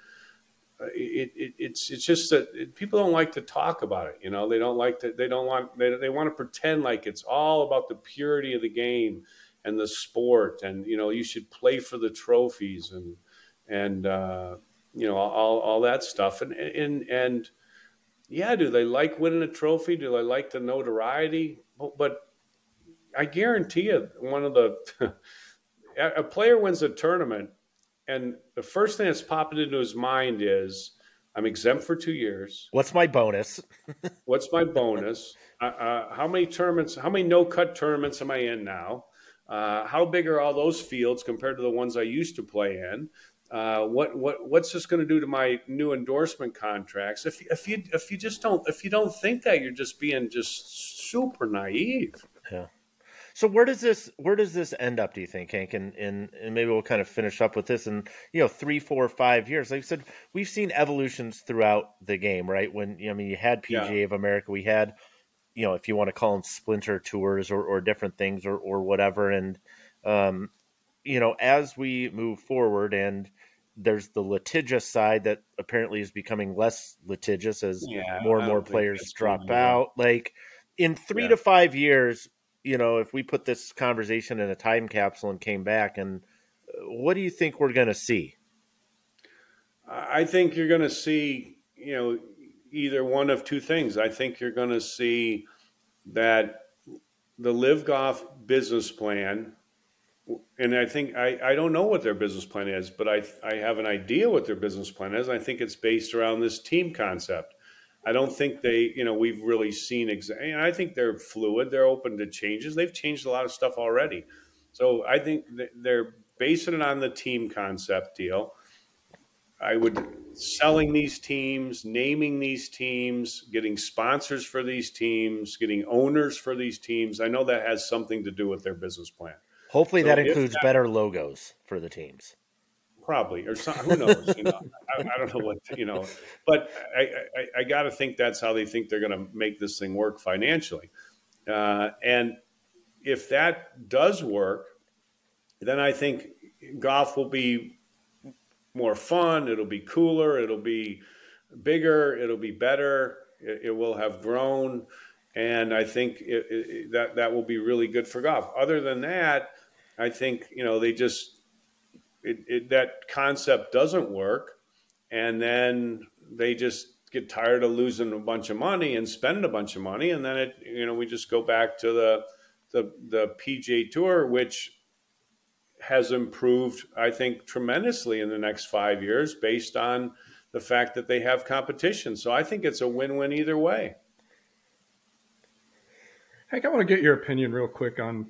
it, it, it's it's just that people don't like to talk about it. You know, they don't like to. They don't want. They they want to pretend like it's all about the purity of the game and the sport, and you know, you should play for the trophies and and uh, you know all all that stuff, and and and yeah, do they like winning a trophy? Do they like the notoriety? But I guarantee you, one of the (laughs) a player wins a tournament, and the first thing that's popping into his mind is, "I'm exempt for two years. What's my bonus? (laughs) What's my bonus? Uh, uh, how many tournaments? How many no cut tournaments am I in now? Uh, how big are all those fields compared to the ones I used to play in? Uh, what what what's this going to do to my new endorsement contracts? If if you if you just don't if you don't think that, you're just being just super naive. Yeah. So where does this where does this end up? Do you think, Hank? And, and and maybe we'll kind of finish up with this in you know three, four, five years. Like I said, we've seen evolutions throughout the game, right? When I mean, you had PGA yeah. of America, we had you know if you want to call them splinter tours or, or different things or or whatever, and um, you know as we move forward and there's the litigious side that apparently is becoming less litigious as yeah, more and more players drop out. Like in three yeah. to five years, you know, if we put this conversation in a time capsule and came back, and uh, what do you think we're going to see? I think you're going to see, you know, either one of two things. I think you're going to see that the LIV golf business plan, and I think I, I don't know what their business plan is, but I I have an idea what their business plan is. I think it's based around this team concept. I don't think they, you know, we've really seen. Exa- and I think they're fluid. They're open to changes. They've changed a lot of stuff already. So I think they're basing it on the team concept deal. I would selling these teams, naming these teams, getting sponsors for these teams, getting owners for these teams. I know that has something to do with their business plan. Hopefully, so that includes that, better logos for the teams probably or some, who knows you know I, I, don't know what you know but i i, I got to think that's how they think they're going to make this thing work financially uh, and if that does work then i think golf will be more fun. It'll be cooler. It'll be bigger. It'll be better. It, it will have grown, and I think it, it, that that will be really good for golf. Other than that, I think you know they just that concept doesn't work, and then they just get tired of losing a bunch of money and spend a bunch of money, and then it you know we just go back to the the the PGA Tour, which has improved, I think, tremendously in the next five years based on the fact that they have competition. So I think it's a win-win either way. Hank, I want to get your opinion real quick on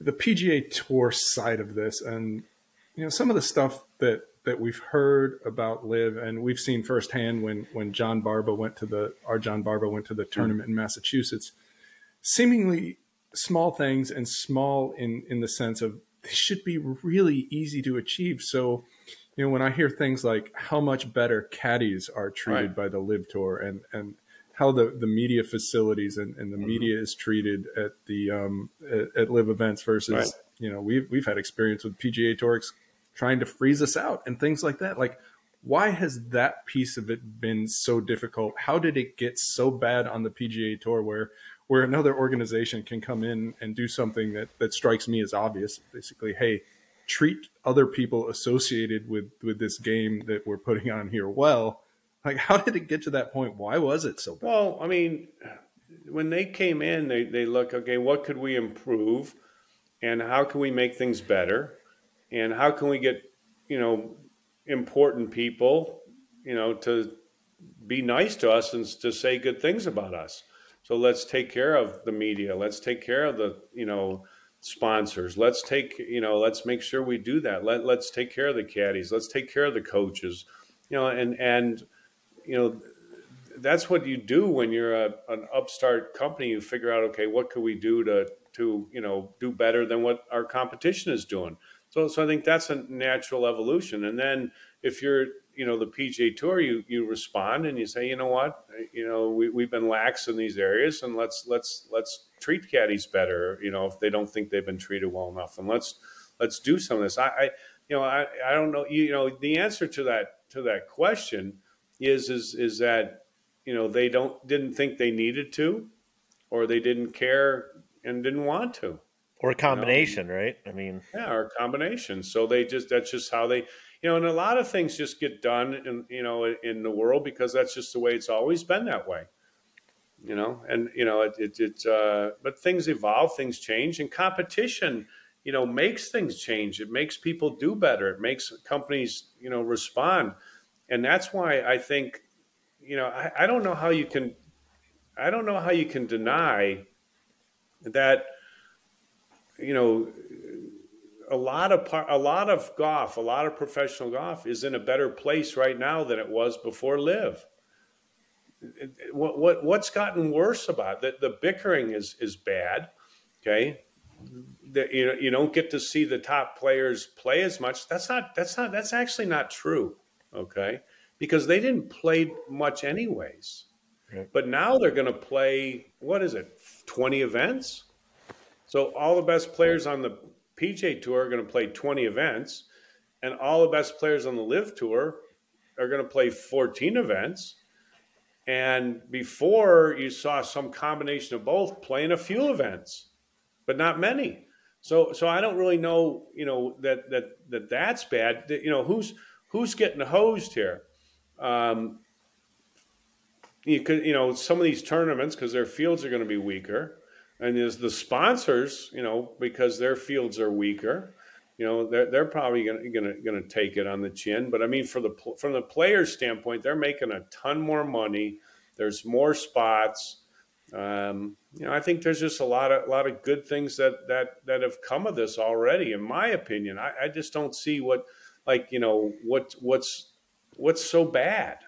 the PGA Tour side of this, and you know some of the stuff that that we've heard about LIV and we've seen firsthand when when John Barba went to the our John Barba went to the tournament mm-hmm. in Massachusetts. Seemingly small things and small in in the sense of they should be really easy to achieve. So, you know, when I hear things like how much better caddies are treated right. by the LIV Tour and and how the, the media facilities and, and the mm-hmm. media is treated at the um, at, at LIV events versus right. you know we've we've had experience with PGA Tour trying to freeze us out and things like that. Like, why has that piece of it been so difficult? How did it get so bad on the PGA Tour where where another organization can come in and do something that that strikes me as obvious? Basically, hey, treat other people associated with with this game that we're putting on here well. Like, how did it get to that point? Why was it so bad? Well, I mean, when they came in, they they look okay. What could we improve, and how can we make things better? And how can we get you know important people you know to be nice to us and to say good things about us? So let's take care of the media. Let's take care of the you know sponsors. Let's take you know let's make sure we do that. Let, let's take care of the caddies. Let's take care of the coaches. You know and and you know that's what you do when you're a, an upstart company. You figure out okay what can we do to to you know do better than what our competition is doing so, so I think that's a natural evolution. And then if you're, you know, the PGA Tour, you you respond and you say, you know what, you know, we we've been lax in these areas, and let's let's let's treat caddies better. You know, if they don't think they've been treated well enough, and let's let's do some of this. I, I you know, I, I don't know. You know, the answer to that to that question is is is that you know they don't didn't think they needed to, or they didn't care and didn't want to or a combination, you know? right? I mean, yeah, or a combination. So they just that's just how they, you know, and a lot of things just get done in you know in the world because that's just the way it's always been that way. You know, and you know it it, it uh, but things evolve, things change, and competition, you know, makes things change. It makes people do better. It makes companies, you know, respond, and that's why I think, you know, I, I don't know how you can, I don't know how you can deny that you know, a lot of par- a lot of golf, a lot of professional golf is in a better place right now than it was before LIV. What, what what's gotten worse about that? The bickering is is bad. Okay, the, you know you don't get to see the top players play as much. That's not that's not that's actually not true. Okay, because they didn't play much anyways. But now they're going to play. What is it? Twenty events so all the best players on the PGA Tour are going to play 20 events, and all the best players on the LIV Tour are going to play 14 events. And before you saw some combination of both playing a few events, but not many. So, so I don't really know, you know, that that that that's bad. You know, who's who's getting hosed here? Um, you could, you know, some of these tournaments because their fields are going to be weaker and is the sponsors, you know, because their fields are weaker, you know, they're, they're probably going to take it on the chin. But I mean, for the from the players' standpoint, they're making a ton more money. There's more spots. Um, you know, I think there's just a lot of a lot of good things that that that have come of this already. In my opinion, I, I just don't see what like you know what what's what's so bad.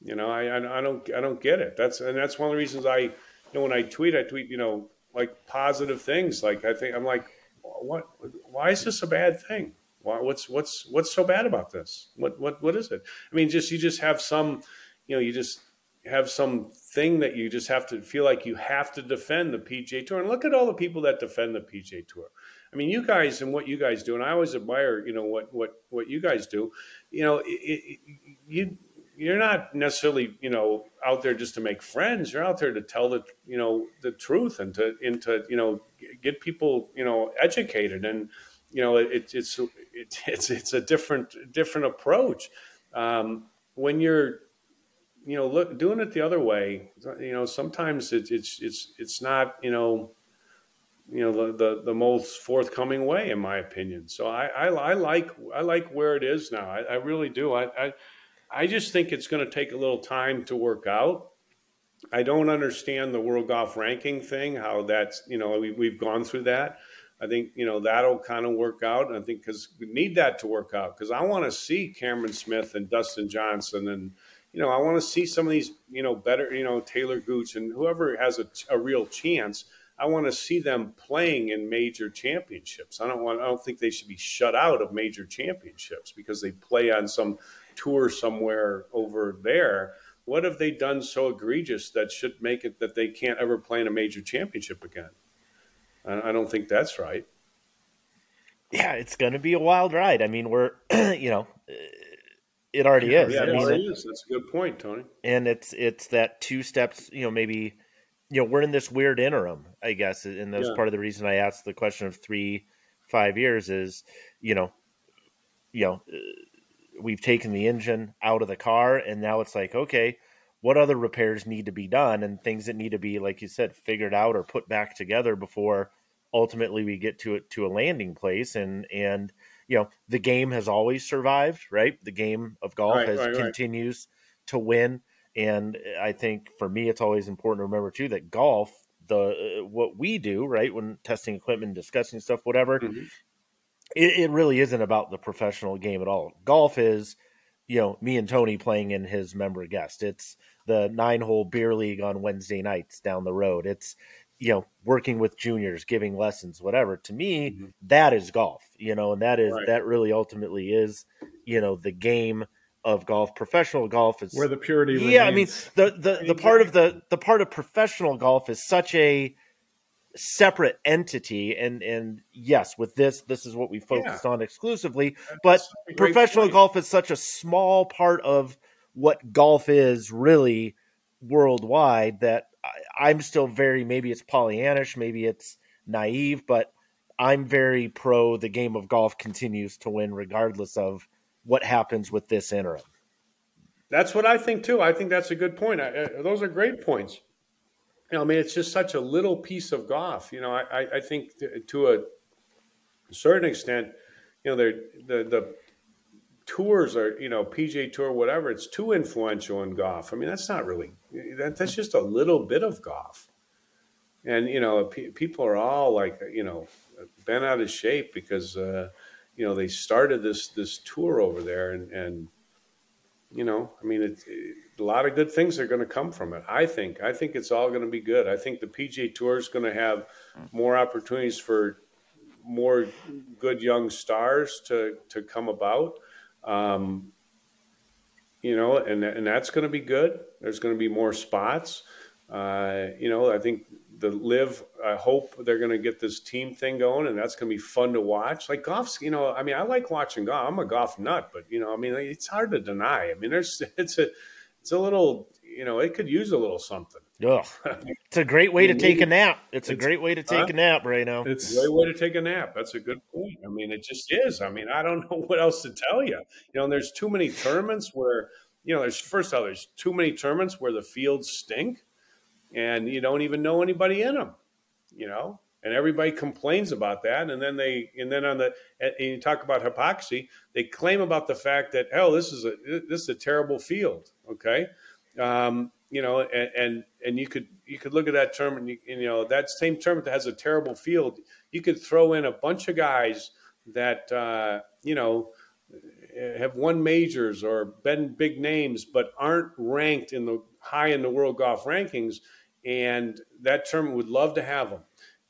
You know, I, I, I don't I don't get it. That's and that's one of the reasons I you know when I tweet I tweet you know like positive things. Like I think I'm like, what? Why is this a bad thing? Why, what's what's what's so bad about this? What what what is it? I mean, just you just have some, you know, you just have some thing that you just have to feel like you have to defend the PGA Tour. And look at all the people that defend the PGA Tour. I mean, you guys and what you guys do, and I always admire, you know, what what what you guys do. You know, it, it, you you're not necessarily you know out there just to make friends. You're out there to tell the you know the truth and to into you know get people you know educated. And you know it, it's it, it's it's a different different approach. Um, when you're you know look doing it the other way you know sometimes it, it's it's it's not you know you know the, the, the most forthcoming way in my opinion. So I, I, I like I like where it is now. I, I really do. I, I I just think it's going to take a little time to work out. I don't understand the world golf ranking thing, how that's, you know, we, we've gone through that. I think, you know, that'll kind of work out. I think because we need that to work out because I want to see Cameron Smith and Dustin Johnson and, you know, I want to see some of these, you know, better, you know, Taylor Gooch and whoever has a, a real chance. I want to see them playing in major championships. I don't want. I don't think they should be shut out of major championships because they play on some tour somewhere over there. What have they done so egregious that should make it that they can't ever play in a major championship again? I don't think that's right. Yeah, it's going to be a wild ride. I mean, we're, (clears throat) you know, it already is. Yeah, I it mean, already is. That's a good point, Tony. And it's it's that two steps. You know, maybe, you know, we're in this weird interim. I guess, and that's Yeah. part of the reason I asked the question of three, five years is, you know, you know, uh, we've taken the engine out of the car, and now it's like, okay, what other repairs need to be done, and things that need to be, like you said, figured out or put back together before ultimately we get to it to a landing place, and and you know, the game has always survived, right? The game of golf Right, has right, right. continues to win, and I think for me, it's always important to remember too that golf, the uh, what we do, right, when testing equipment, discussing stuff, whatever, Mhm. It, it really isn't about the professional game at all. Golf is, you know, me and Tony playing in his member guest. It's the nine hole beer league on Wednesday nights down the road. It's, you know, working with juniors, giving lessons, whatever. To me, Mhm. that is golf, you know, and that is, Right. that really ultimately is, you know, the game of golf. Professional golf is where the purity. yeah, I mean the the the part of the the part of professional golf is such a separate entity, and and yes, with this, this is what we focused on exclusively. But That's great professional golf is such a small part of what golf is really worldwide that I, I'm still very maybe it's Pollyannish, maybe it's naive, but I'm very pro the game of golf continues to win regardless of what happens with this interim. That's what I think too. I think that's a good point. I, I, those are great points. You know, I mean, it's just such a little piece of golf. You know, I, I, think to, a certain extent, you know, the the tours are, you know, PGA Tour, whatever. It's too influential in golf. I mean, that's not really. That, that's just a little bit of golf. And you know, pe- people are all like, you know, bent out of shape because, uh, you know, they started this this tour over there, and and you know, I mean, it, it- a lot of good things are going to come from it. I think. I think it's all going to be good. I think the PGA Tour is going to have more opportunities for more good young stars to to come about. Um, you know, and and that's going to be good. There's going to be more spots. Uh, you know, I think the LIV. I hope they're going to get this team thing going, and that's going to be fun to watch. Like golf's, you know, I mean, I like watching golf. I'm a golf nut, but you know, I mean, it's hard to deny. I mean, there's (laughs) it's a it's a little, you know, it could use a little something. Ugh. (laughs) It's a great way to take a nap. It's a great way to take Huh? a nap right now. it's a Great way to take a nap. That's a good point. I mean, it just is. I mean, I don't (laughs) know what else to tell you. You know, and there's too many tournaments where, you know, there's first of all, there's too many tournaments where the fields stink, and you don't even know anybody in them. You know, and everybody complains about that, and then they, and then on the, and you talk about hypocrisy, they claim about the fact that, oh, this is a this is a terrible field. Okay, um, you know, and, and and you could you could look at that term and you, and, you know that same term that has a terrible field. You could throw in a bunch of guys that uh, you know have won majors or been big names, but aren't ranked in the high in the world golf rankings, and that tournament would love to have them.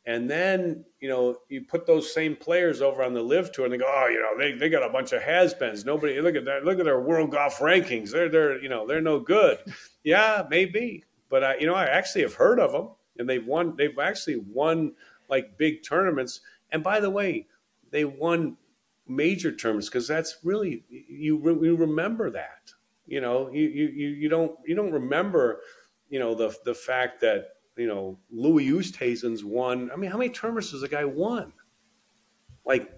And then, you know, you put those same players over on the LIV tour and they go, oh, you know, they, they got a bunch of has-beens. Nobody look at that, look at their world golf rankings. They're they're, you know, they're no good. (laughs) yeah, maybe. But I, you know, I actually have heard of them and they've won, they've actually won like big tournaments And by the way, they won major tournaments because that's really you. You remember that. You know, you you you don't you don't remember, you know, the the fact that you know Louis Oosthuizen's won. I mean, how many tournaments has the guy won? Like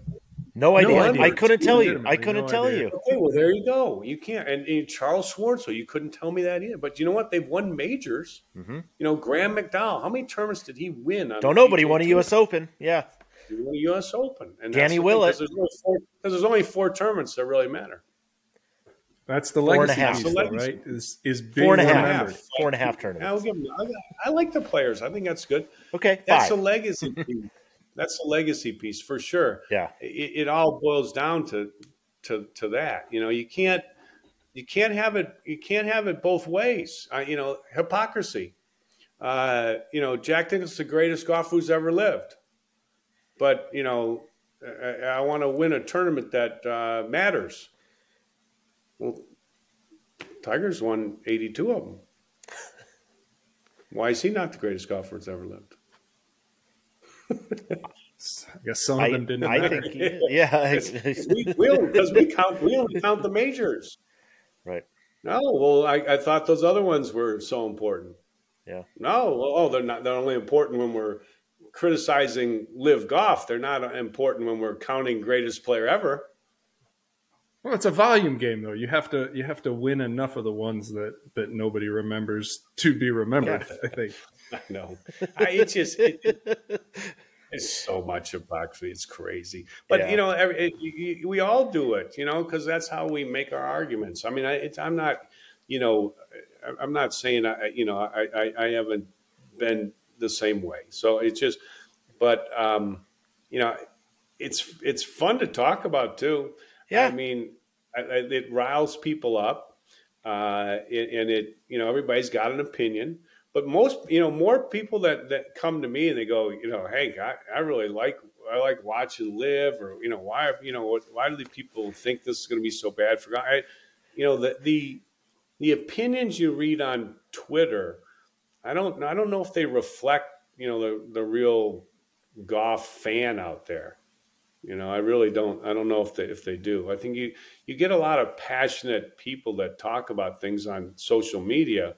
no idea. No idea. I couldn't tell you. I couldn't no tell idea. you. Okay, well there you go. You can't. And, and, Charl Schwartzel, you couldn't tell me that either. But you know what? They've won majors. Mm-hmm. You know, Graham McDowell. How many tournaments did he win? Don't know, but he won a U.S. Open. Yeah, he won a U.S. Open. And Danny Willett. Because there's, there's, only four tournaments that really matter. That's the four legacy piece, though, right? Is is four and a half, four and a half tournaments. I'll give them, I, I like the players. I think that's good. Okay, that's five. a legacy (laughs) piece. That's a legacy piece for sure. Yeah, it, it, all boils down to to to that. You know, you can't you can't have it you can't have it both ways. Uh, you know, hypocrisy. Uh, you know, Jack Nicklaus the greatest golfer who's ever lived, but you know, I, I want to win a tournament that uh, matters. Well, Tiger's won 82 of them. Why is he not the greatest golfer that's ever lived? I guess some of them didn't. I, matter. think, yeah, (laughs) we will because we count. We only count the majors. Right. No, well, I, I thought those other ones were so important. Yeah. No, oh, they're not. They're only important when we're criticizing LIV Golf. They're not important when we're counting greatest player ever. Well, it's a volume game, though. You have to you have to win enough of the ones that that nobody remembers to be remembered. Yeah. I think. (laughs) I know. I, it's just it, it's so much of hypocrisy. It's crazy. But yeah. you know, every, it, we all do it. You know, because that's how we make our arguments. I mean, I, I'm not. You know, I'm not saying I. You know, I, I, I haven't been the same way. So it's just, but um, you know, it's it's fun to talk about too. Yeah. I mean, it riles people up, uh, and it you know everybody's got an opinion. But most you know more people that that come to me and they go, you know, Hank, I, I really like I like watching LIV, or you know, why you know why do the people think this is going to be so bad for I, you know, the the the opinions you read on Twitter, I don't I don't know if they reflect you know the the real golf fan out there. You know, I really don't. I don't know if they if they do. I think you you get a lot of passionate people that talk about things on social media,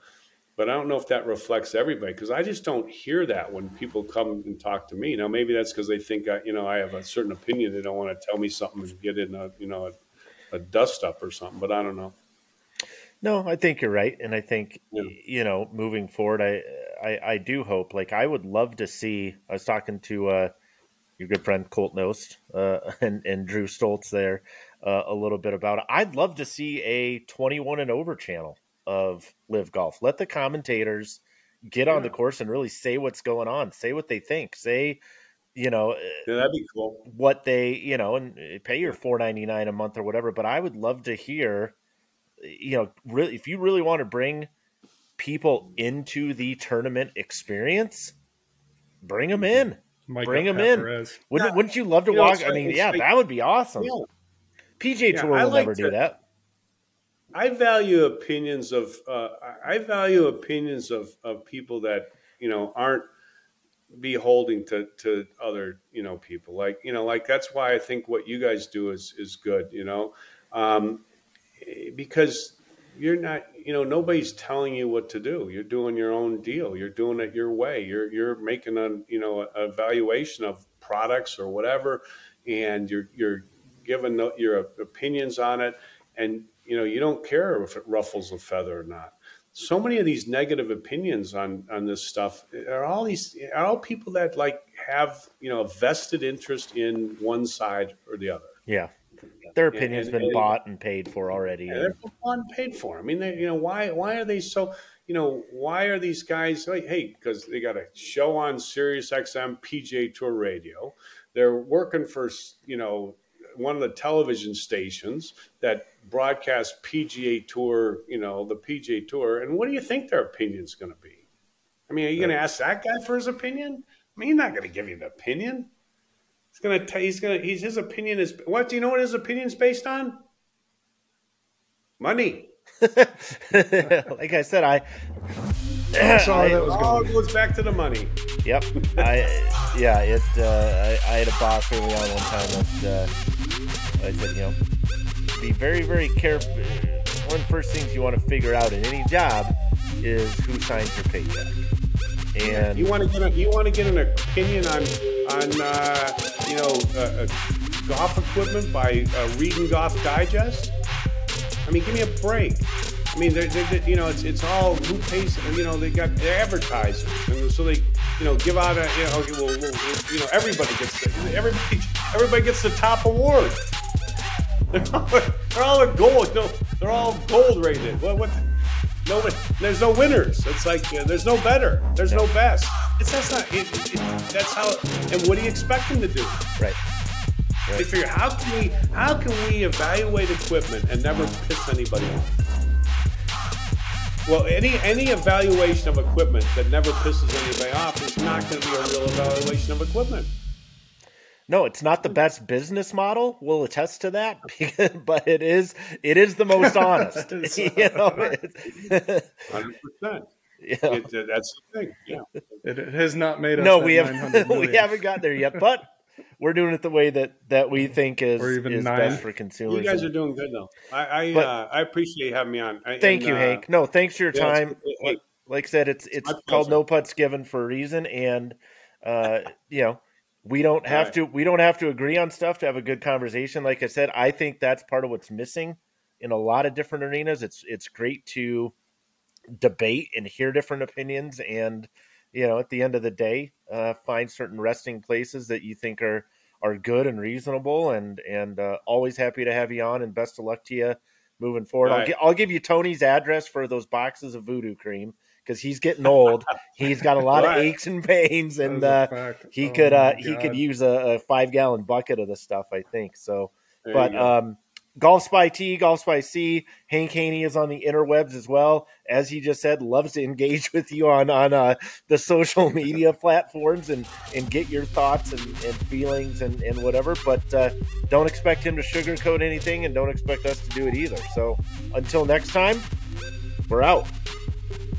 but I don't know if that reflects everybody because I just don't hear that when people come and talk to me. Now, maybe that's because they think I, you know I have a certain opinion. They don't want to tell me something and get in a you know a, a dust up or something. But I don't know. No, I think you're right, and I think yeah. you know moving forward, I, I I do hope. Like I would love to see. I was talking to. uh your good friend Colt Knost uh, (laughs) and and Drew Stoltz there uh, a little bit about it. I'd love to see a 21 and over channel of LIV Golf. Let the commentators get yeah. on the course and really say what's going on. Say what they think. Say you know yeah, that'd be cool what they you know and pay your 499 a month or whatever but i would love to hear you know really if you really want to bring people into the tournament experience bring them in Mike Bring him in. Wouldn't, yeah. wouldn't you love to you walk? Know, I mean, yeah, that would be awesome. Yeah. PGA yeah, Tour will like never to, do that. I value opinions of uh, I value opinions of, of people that you know aren't beholding to, to other you know people like you know like that's why I think what you guys do is is good you know um, because you're not you know nobody's telling you what to do. You're doing your own deal. You're doing it your way. You're you're making a you know a evaluation of products or whatever and you're you're giving your opinions on it. And you know you don't care if it ruffles a feather or not. So many of these negative opinions on on this stuff eh, are all these are all people that like have you know a vested interest in one side or the other. Yeah their opinion's and, and, been bought and paid for already. Yeah, they're bought and paid for. I mean, they, you know, why why are they so? You know, why are these guys like, hey, because they got a show on Sirius XM PGA Tour Radio. They're working for you know one of the television stations that broadcast PGA Tour, you know, the PGA Tour. And what do you think their opinion's going to be? I mean, are you going to ask that guy for his opinion? I mean, he's not going to give you an opinion. He's gonna. T- he's gonna. He's his opinion is. What do you know? What his opinion's based on? Money. (laughs) like I said, I. I saw that was all going. goes back to the money. Yep. I yeah. It. Uh, I, I, had a boss early on one time that uh, I said, you know, be very very careful. One of the first things you want to figure out in any job is who signs your paycheck. And you want to get a, you want to get an opinion on on uh, you know uh, uh, golf equipment by uh, reading Golf Digest. I mean, give me a break. I mean, they're, they're, you know, it's it's all who pays. You know, they got their advertisers, and so they, you know, give out a, you know, okay, well, well, you know, everybody gets the, everybody everybody gets the top award. (laughs) They're all, they're all gold. No, they're all gold rated. What? What? No, there's no winners. It's like uh, there's no better. There's no best. It's that's not. It, it, that's how. And what do you expect them to do? Right. right. They figure how can we how can we evaluate equipment and never piss anybody off? Well, any any evaluation of equipment that never pisses anybody off is not going to be a real evaluation of equipment. No, it's not the best business model. We'll attest to that, (laughs) but it is it is the most (laughs) honest. (laughs) you know, hundred percent. Yeah, it, that's the thing. Yeah, it, it has not made us. No, we haven't. we haven't got there yet, but we're doing it the way that that we think is, is best for consumers. You guys are doing good though. I I, but, uh, I appreciate having me on. I, thank and, you, uh, Hank. No, thanks for your yeah, time. Like, like, I said, it's it's called No Putts Given for a reason, and uh, you know we don't have right. to we don't have to agree on stuff to have a good conversation like i said i think that's part of what's missing in a lot of different arenas it's it's great to debate and hear different opinions and you know at the end of the day uh, find certain resting places that you think are are good and reasonable and and uh, always happy to have you on and best of luck to you moving forward right. I'll, I'll give you tony's address for those boxes of voodoo cream because he's getting old. he's got a lot right. of aches and pains, and uh, he oh could uh, he could use a, a, five gallon bucket of the stuff. I think so. There but um, Golf Spy T, Golf Spy C, Hank Haney is on the interwebs as well. As he just said, loves to engage (laughs) with you on on uh, the social (laughs) media platforms and and get your thoughts and, and feelings and, and whatever. But uh, don't expect him to sugarcoat anything, and don't expect us to do it either. So until next time, we're out.